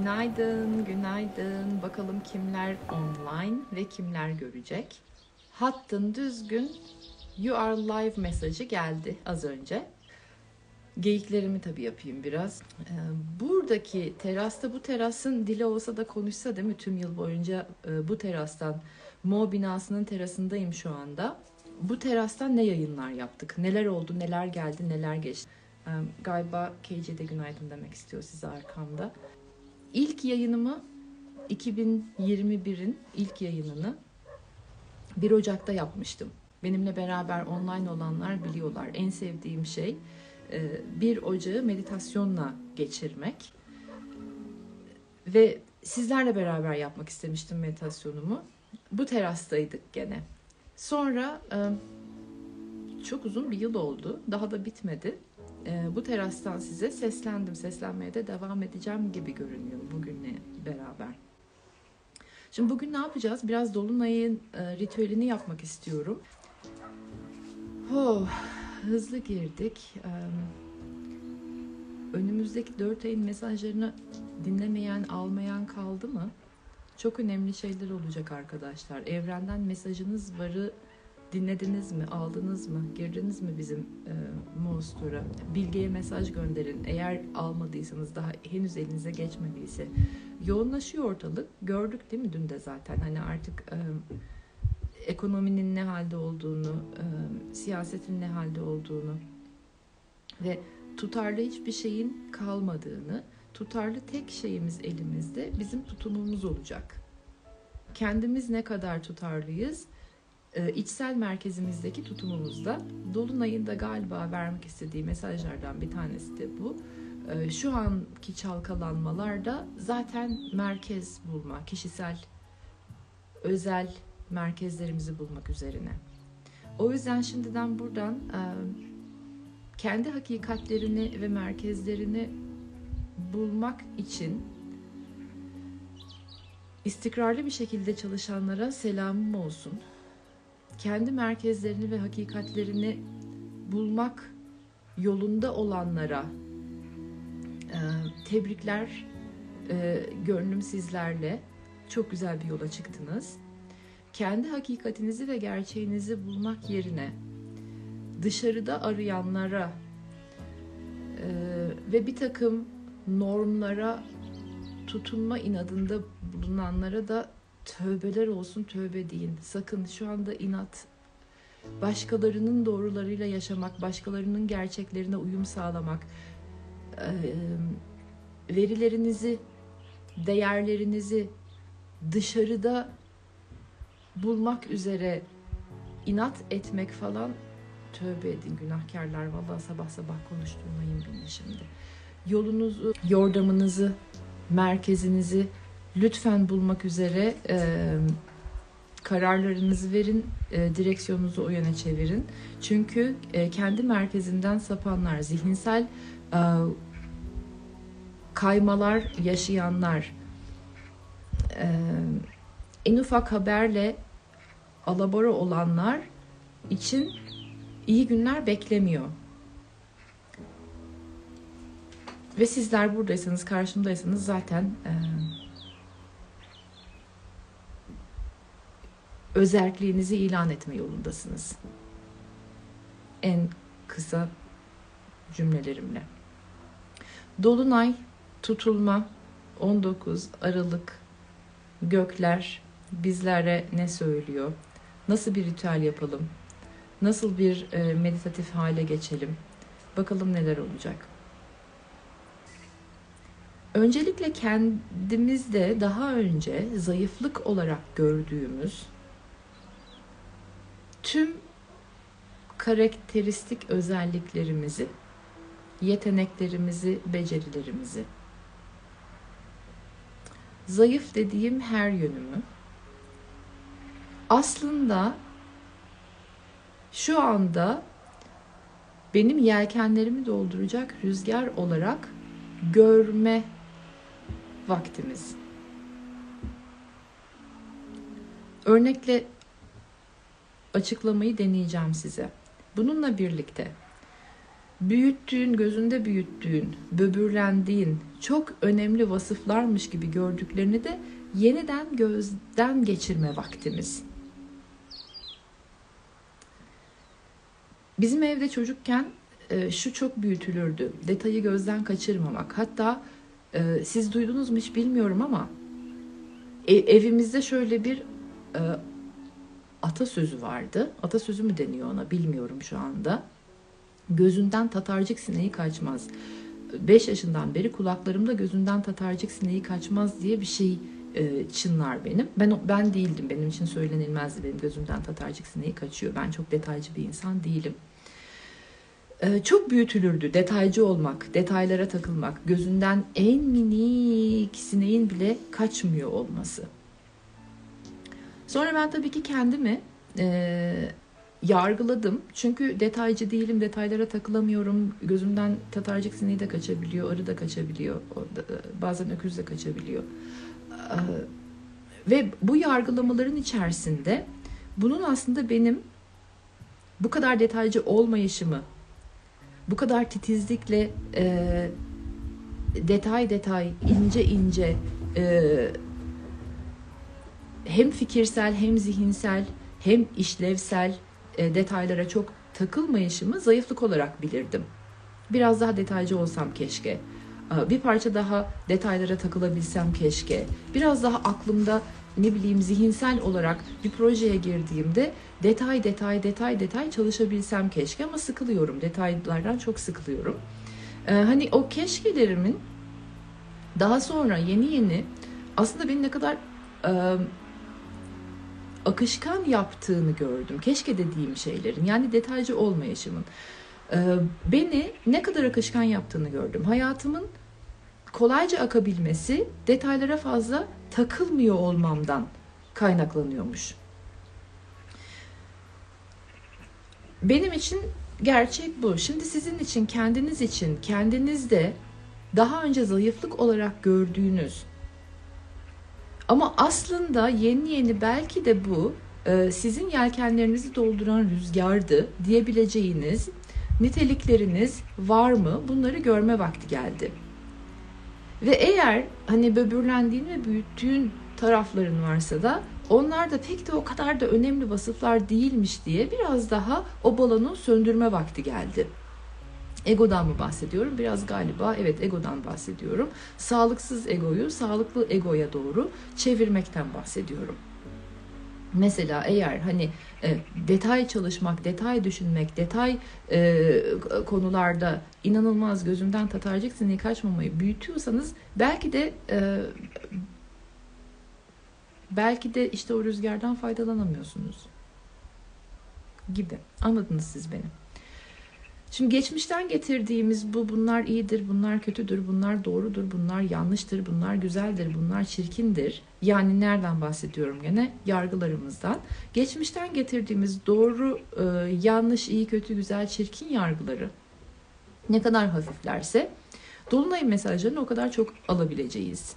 Günaydın, günaydın. Bakalım kimler online ve kimler görecek. Hattın düzgün You are live mesajı geldi az önce. Geyiklerimi tabii yapayım biraz. Ee, buradaki terasta bu terasın dili olsa da konuşsa değil mi tüm yıl boyunca e, bu terastan Mo binasının terasındayım şu anda. Bu terastan ne yayınlar yaptık? Neler oldu, neler geldi, neler geçti? Ee, galiba KC'de günaydın demek istiyor size arkamda. İlk yayınımı 2021'in ilk yayınını 1 Ocak'ta yapmıştım. Benimle beraber online olanlar biliyorlar. En sevdiğim şey 1 Ocağı meditasyonla geçirmek. Ve sizlerle beraber yapmak istemiştim meditasyonumu. Bu terastaydık gene. Sonra çok uzun bir yıl oldu. Daha da bitmedi. Bu terastan size seslendim. Seslenmeye de devam edeceğim gibi görünüyor bugünle beraber. Şimdi bugün ne yapacağız? Biraz Dolunay'ın ritüelini yapmak istiyorum. Oh, hızlı girdik. Önümüzdeki dört ayın mesajlarını dinlemeyen, almayan kaldı mı? Çok önemli şeyler olacak arkadaşlar. Evrenden mesajınız varı dinlediniz mi, aldınız mı, girdiniz mi bizim e, Monster'a? Bilge'ye mesaj gönderin. Eğer almadıysanız daha henüz elinize geçmediyse. Yoğunlaşıyor ortalık. Gördük değil mi dün de zaten. Hani artık e, ekonominin ne halde olduğunu, e, siyasetin ne halde olduğunu ve tutarlı hiçbir şeyin kalmadığını, tutarlı tek şeyimiz elimizde bizim tutumumuz olacak. Kendimiz ne kadar tutarlıyız, içsel merkezimizdeki tutumumuzda. Dolunay'ın da galiba vermek istediği mesajlardan bir tanesi de bu. E, şu anki çalkalanmalarda zaten merkez bulma, kişisel, özel merkezlerimizi bulmak üzerine. O yüzden şimdiden buradan e, kendi hakikatlerini ve merkezlerini bulmak için istikrarlı bir şekilde çalışanlara selamım olsun. Kendi merkezlerini ve hakikatlerini bulmak yolunda olanlara e, tebrikler, e, gönlüm sizlerle. Çok güzel bir yola çıktınız kendi hakikatinizi ve gerçeğinizi bulmak yerine dışarıda arayanlara e, ve bir takım normlara tutunma inadında bulunanlara da tövbeler olsun tövbe deyin. Sakın şu anda inat başkalarının doğrularıyla yaşamak, başkalarının gerçeklerine uyum sağlamak, verilerinizi, değerlerinizi dışarıda bulmak üzere inat etmek falan tövbe edin günahkarlar. Vallahi sabah sabah konuşturmayın beni şimdi. Yolunuzu, yordamınızı, merkezinizi lütfen bulmak üzere e, kararlarınızı verin, e, direksiyonunuzu o yöne çevirin. Çünkü e, kendi merkezinden sapanlar, zihinsel e, kaymalar yaşayanlar, e, en ufak haberle alabora olanlar için iyi günler beklemiyor. Ve sizler buradaysanız, karşımdaysanız zaten e, özerkliğinizi ilan etme yolundasınız. En kısa cümlelerimle. Dolunay, tutulma, 19 Aralık, gökler, bizlere ne söylüyor? Nasıl bir ritüel yapalım? Nasıl bir e, meditatif hale geçelim? Bakalım neler olacak. Öncelikle kendimizde daha önce zayıflık olarak gördüğümüz tüm karakteristik özelliklerimizi, yeteneklerimizi, becerilerimizi zayıf dediğim her yönümü aslında şu anda benim yelkenlerimi dolduracak rüzgar olarak görme vaktimiz. Örnekle açıklamayı deneyeceğim size. Bununla birlikte büyüttüğün, gözünde büyüttüğün, böbürlendiğin çok önemli vasıflarmış gibi gördüklerini de yeniden gözden geçirme vaktimiz. Bizim evde çocukken e, şu çok büyütülürdü. Detayı gözden kaçırmamak. Hatta e, siz duydunuz mu hiç bilmiyorum ama e, evimizde şöyle bir atasözü vardı. Atasözü mü deniyor ona bilmiyorum şu anda. Gözünden tatarcık sineği kaçmaz. 5 yaşından beri kulaklarımda gözünden tatarcık sineği kaçmaz diye bir şey e, çınlar benim. Ben ben değildim. Benim için söylenilmezdi. Benim gözümden tatarcık sineği kaçıyor. Ben çok detaycı bir insan değilim. E, çok büyütülürdü. Detaycı olmak, detaylara takılmak, gözünden en minik sineğin bile kaçmıyor olması. Sonra ben tabii ki kendimi e, yargıladım. Çünkü detaycı değilim, detaylara takılamıyorum. Gözümden tatarcık sineği de kaçabiliyor, arı da kaçabiliyor, e, bazen öküz de kaçabiliyor. E, ve bu yargılamaların içerisinde bunun aslında benim bu kadar detaycı olmayışımı, bu kadar titizlikle e, detay detay, ince ince e, hem fikirsel hem zihinsel hem işlevsel e, detaylara çok takılmayışımı zayıflık olarak bilirdim. Biraz daha detaycı olsam keşke. E, bir parça daha detaylara takılabilsem keşke. Biraz daha aklımda ne bileyim zihinsel olarak bir projeye girdiğimde detay detay detay detay çalışabilsem keşke ama sıkılıyorum. Detaylardan çok sıkılıyorum. Ee, hani o keşkelerimin daha sonra yeni yeni aslında beni ne kadar e, akışkan yaptığını gördüm. Keşke dediğim şeylerin yani detaycı olmayışımın. Ee, beni ne kadar akışkan yaptığını gördüm. Hayatımın kolayca akabilmesi detaylara fazla takılmıyor olmamdan kaynaklanıyormuş. Benim için gerçek bu. Şimdi sizin için, kendiniz için, kendinizde daha önce zayıflık olarak gördüğünüz ama aslında yeni yeni belki de bu e, sizin yelkenlerinizi dolduran rüzgardı diyebileceğiniz nitelikleriniz var mı? Bunları görme vakti geldi. Ve eğer hani böbürlendiğin ve büyüttüğün tarafların varsa da onlar da pek de o kadar da önemli vasıflar değilmiş diye biraz daha o balonu söndürme vakti geldi. Egodan mı bahsediyorum? Biraz galiba evet egodan bahsediyorum. Sağlıksız egoyu sağlıklı egoya doğru çevirmekten bahsediyorum. Mesela eğer hani e, detay çalışmak, detay düşünmek, detay e, konularda inanılmaz gözümden tatarcık sineği kaçmamayı büyütüyorsanız belki de e, belki de işte o rüzgardan faydalanamıyorsunuz gibi. Anladınız siz beni. Şimdi geçmişten getirdiğimiz bu bunlar iyidir, bunlar kötüdür, bunlar doğrudur, bunlar yanlıştır, bunlar güzeldir, bunlar çirkindir. Yani nereden bahsediyorum gene? Yargılarımızdan. Geçmişten getirdiğimiz doğru, e, yanlış, iyi, kötü, güzel, çirkin yargıları ne kadar hafiflerse Dolunay mesajlarını o kadar çok alabileceğiz.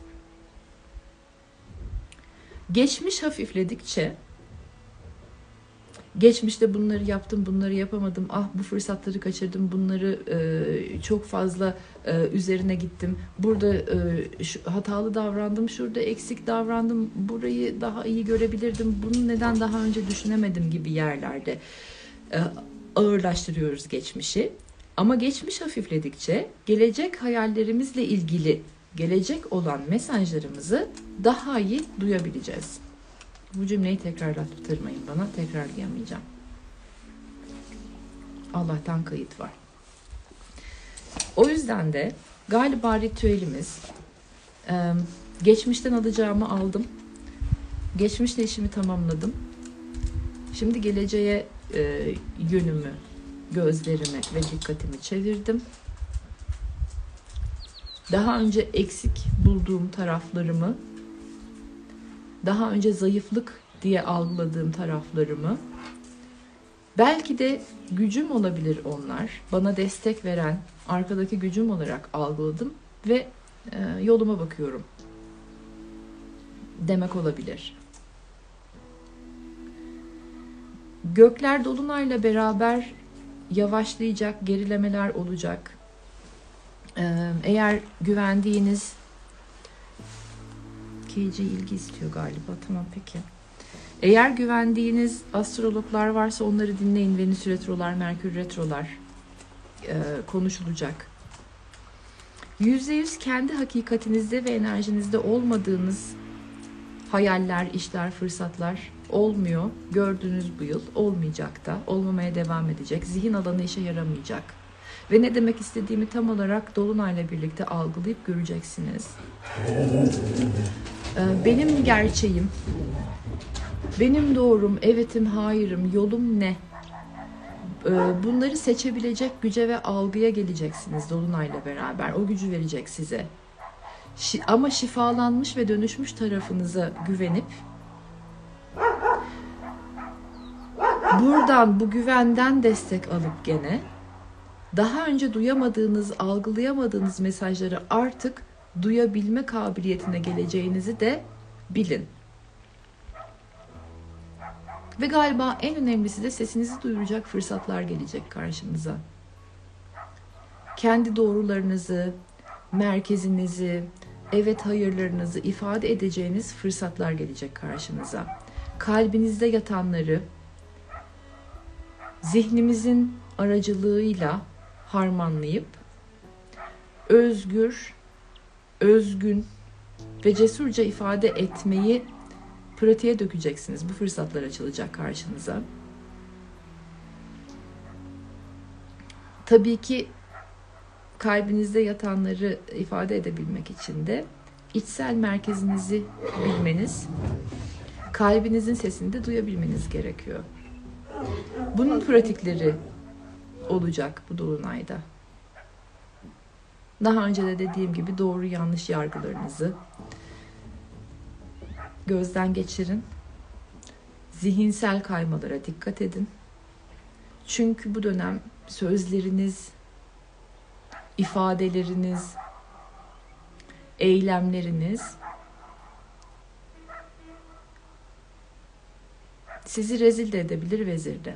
Geçmiş hafifledikçe geçmişte bunları yaptım, bunları yapamadım, ah bu fırsatları kaçırdım, bunları e, çok fazla e, üzerine gittim, burada e, şu, hatalı davrandım, şurada eksik davrandım, burayı daha iyi görebilirdim, bunu neden daha önce düşünemedim gibi yerlerde e, ağırlaştırıyoruz geçmişi. Ama geçmiş hafifledikçe gelecek hayallerimizle ilgili gelecek olan mesajlarımızı daha iyi duyabileceğiz. Bu cümleyi tekrarlattırmayın bana. Tekrarlayamayacağım. Allah'tan kayıt var. O yüzden de galiba ritüelimiz geçmişten alacağımı aldım. Geçmişle işimi tamamladım. Şimdi geleceğe yönümü, gözlerimi ve dikkatimi çevirdim. Daha önce eksik bulduğum taraflarımı daha önce zayıflık diye algıladığım taraflarımı belki de gücüm olabilir onlar. Bana destek veren arkadaki gücüm olarak algıladım ve e, yoluma bakıyorum demek olabilir. Gökler dolunayla beraber yavaşlayacak, gerilemeler olacak. Eğer güvendiğiniz KC ilgi istiyor galiba. Tamam peki. Eğer güvendiğiniz astrologlar varsa onları dinleyin. Venüs retrolar, Merkür retrolar e, konuşulacak. %100 kendi hakikatinizde ve enerjinizde olmadığınız hayaller, işler, fırsatlar olmuyor. Gördüğünüz bu yıl olmayacak da, olmamaya devam edecek. Zihin alanı işe yaramayacak. Ve ne demek istediğimi tam olarak Dolunay'la birlikte algılayıp göreceksiniz. Ee, Benim gerçeğim, benim doğrum, evetim, hayırım, yolum ne? Ee, Bunları seçebilecek güce ve algıya geleceksiniz Dolunay'la beraber. O gücü verecek size. Ama şifalanmış ve dönüşmüş tarafınıza güvenip buradan bu güvenden destek alıp gene daha önce duyamadığınız, algılayamadığınız mesajları artık duyabilme kabiliyetine geleceğinizi de bilin. Ve galiba en önemlisi de sesinizi duyuracak fırsatlar gelecek karşınıza. Kendi doğrularınızı, merkezinizi, evet hayırlarınızı ifade edeceğiniz fırsatlar gelecek karşınıza. Kalbinizde yatanları zihnimizin aracılığıyla harmanlayıp özgür, özgün ve cesurca ifade etmeyi pratiğe dökeceksiniz. Bu fırsatlar açılacak karşınıza. Tabii ki kalbinizde yatanları ifade edebilmek için de içsel merkezinizi bilmeniz, kalbinizin sesini de duyabilmeniz gerekiyor. Bunun pratikleri olacak bu dolunayda. Daha önce de dediğim gibi doğru yanlış yargılarınızı gözden geçirin. Zihinsel kaymalara dikkat edin. Çünkü bu dönem sözleriniz, ifadeleriniz, eylemleriniz sizi rezil de edebilir vezir de.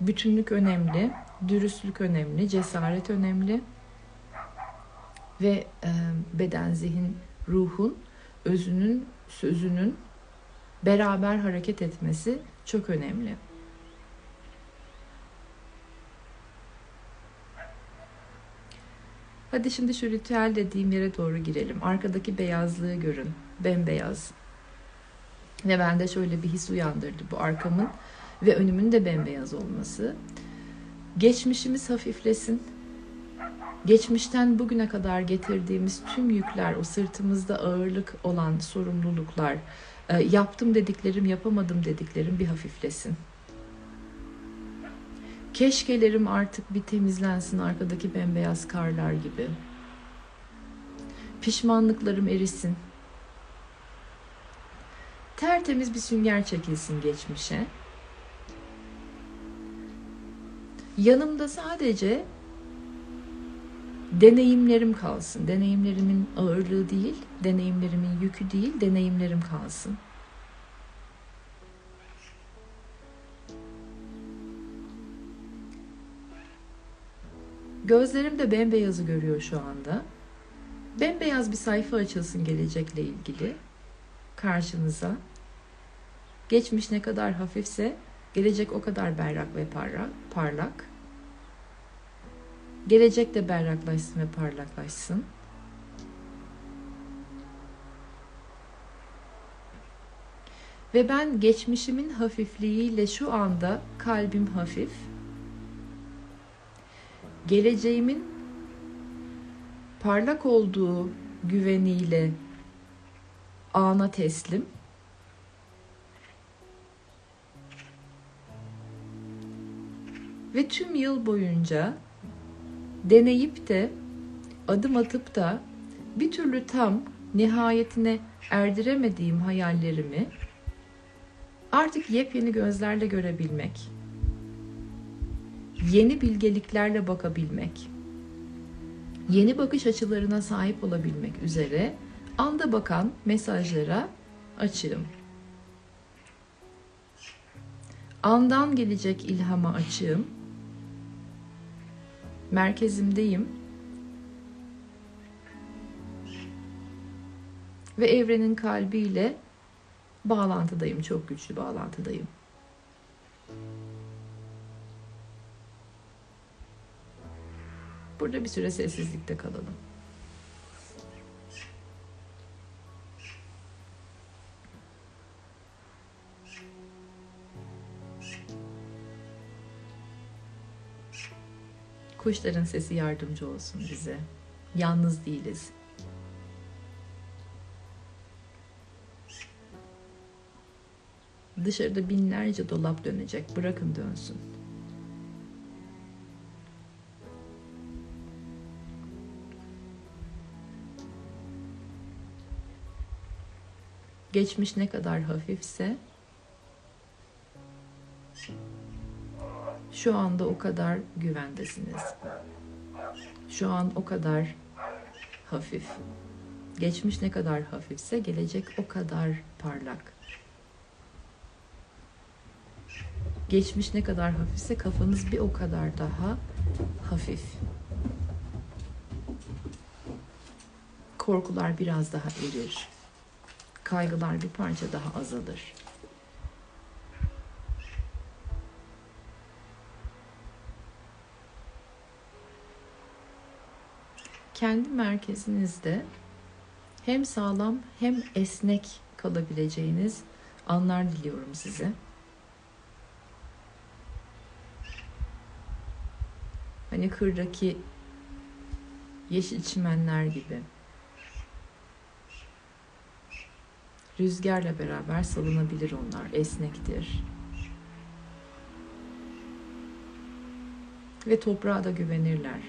Bütünlük önemli, dürüstlük önemli, cesaret önemli ve e, beden, zihin, ruhun, özünün, sözünün beraber hareket etmesi çok önemli. Hadi şimdi şu ritüel dediğim yere doğru girelim. Arkadaki beyazlığı görün. Bembeyaz. Ve bende şöyle bir his uyandırdı bu arkamın ve önümün de bembeyaz olması. Geçmişimiz hafiflesin. Geçmişten bugüne kadar getirdiğimiz tüm yükler, o sırtımızda ağırlık olan sorumluluklar, e, yaptım dediklerim, yapamadım dediklerim bir hafiflesin. Keşkelerim artık bir temizlensin arkadaki bembeyaz karlar gibi. Pişmanlıklarım erisin. Tertemiz bir sünger çekilsin geçmişe. Yanımda sadece deneyimlerim kalsın. Deneyimlerimin ağırlığı değil, deneyimlerimin yükü değil, deneyimlerim kalsın. Gözlerim de bembeyazı görüyor şu anda. Bembeyaz bir sayfa açılsın gelecekle ilgili karşınıza. Geçmiş ne kadar hafifse gelecek o kadar berrak ve parlak. parlak. Gelecek de berraklaşsın ve parlaklaşsın. Ve ben geçmişimin hafifliğiyle şu anda kalbim hafif. Geleceğimin parlak olduğu güveniyle ana teslim. Ve tüm yıl boyunca deneyip de adım atıp da bir türlü tam nihayetine erdiremediğim hayallerimi artık yepyeni gözlerle görebilmek, yeni bilgeliklerle bakabilmek, yeni bakış açılarına sahip olabilmek üzere anda bakan mesajlara açığım. Andan gelecek ilhama açığım Merkezimdeyim. Ve evrenin kalbiyle bağlantıdayım. Çok güçlü bağlantıdayım. Burada bir süre sessizlikte kalalım. Kuşların sesi yardımcı olsun bize. Yalnız değiliz. Dışarıda binlerce dolap dönecek. Bırakın dönsün. Geçmiş ne kadar hafifse şu anda o kadar güvendesiniz. Şu an o kadar hafif. Geçmiş ne kadar hafifse gelecek o kadar parlak. Geçmiş ne kadar hafifse kafanız bir o kadar daha hafif. Korkular biraz daha erir. Kaygılar bir parça daha azalır. Kendi merkezinizde hem sağlam hem esnek kalabileceğiniz anlar diliyorum size. Hani kırdaki yeşil çimenler gibi. Rüzgarla beraber salınabilir onlar, esnektir. Ve toprağa da güvenirler.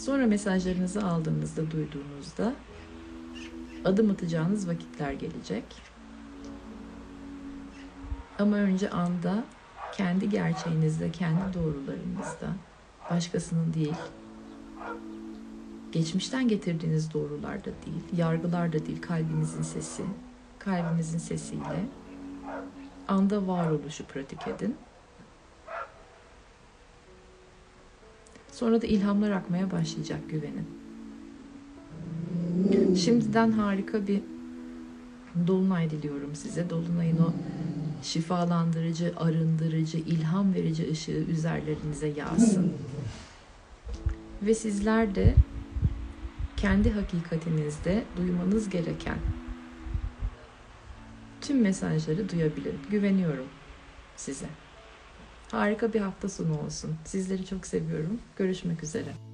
Sonra mesajlarınızı aldığınızda, duyduğunuzda adım atacağınız vakitler gelecek. Ama önce anda kendi gerçeğinizde, kendi doğrularınızda, başkasının değil, geçmişten getirdiğiniz doğrular da değil, yargılar da değil, kalbinizin sesi, kalbinizin sesiyle anda varoluşu pratik edin. Sonra da ilhamlar akmaya başlayacak güvenin. Şimdiden harika bir dolunay diliyorum size. Dolunayın o şifalandırıcı, arındırıcı, ilham verici ışığı üzerlerinize yağsın. Ve sizler de kendi hakikatinizde duymanız gereken tüm mesajları duyabilin. Güveniyorum size. Harika bir hafta sonu olsun. Sizleri çok seviyorum. Görüşmek üzere.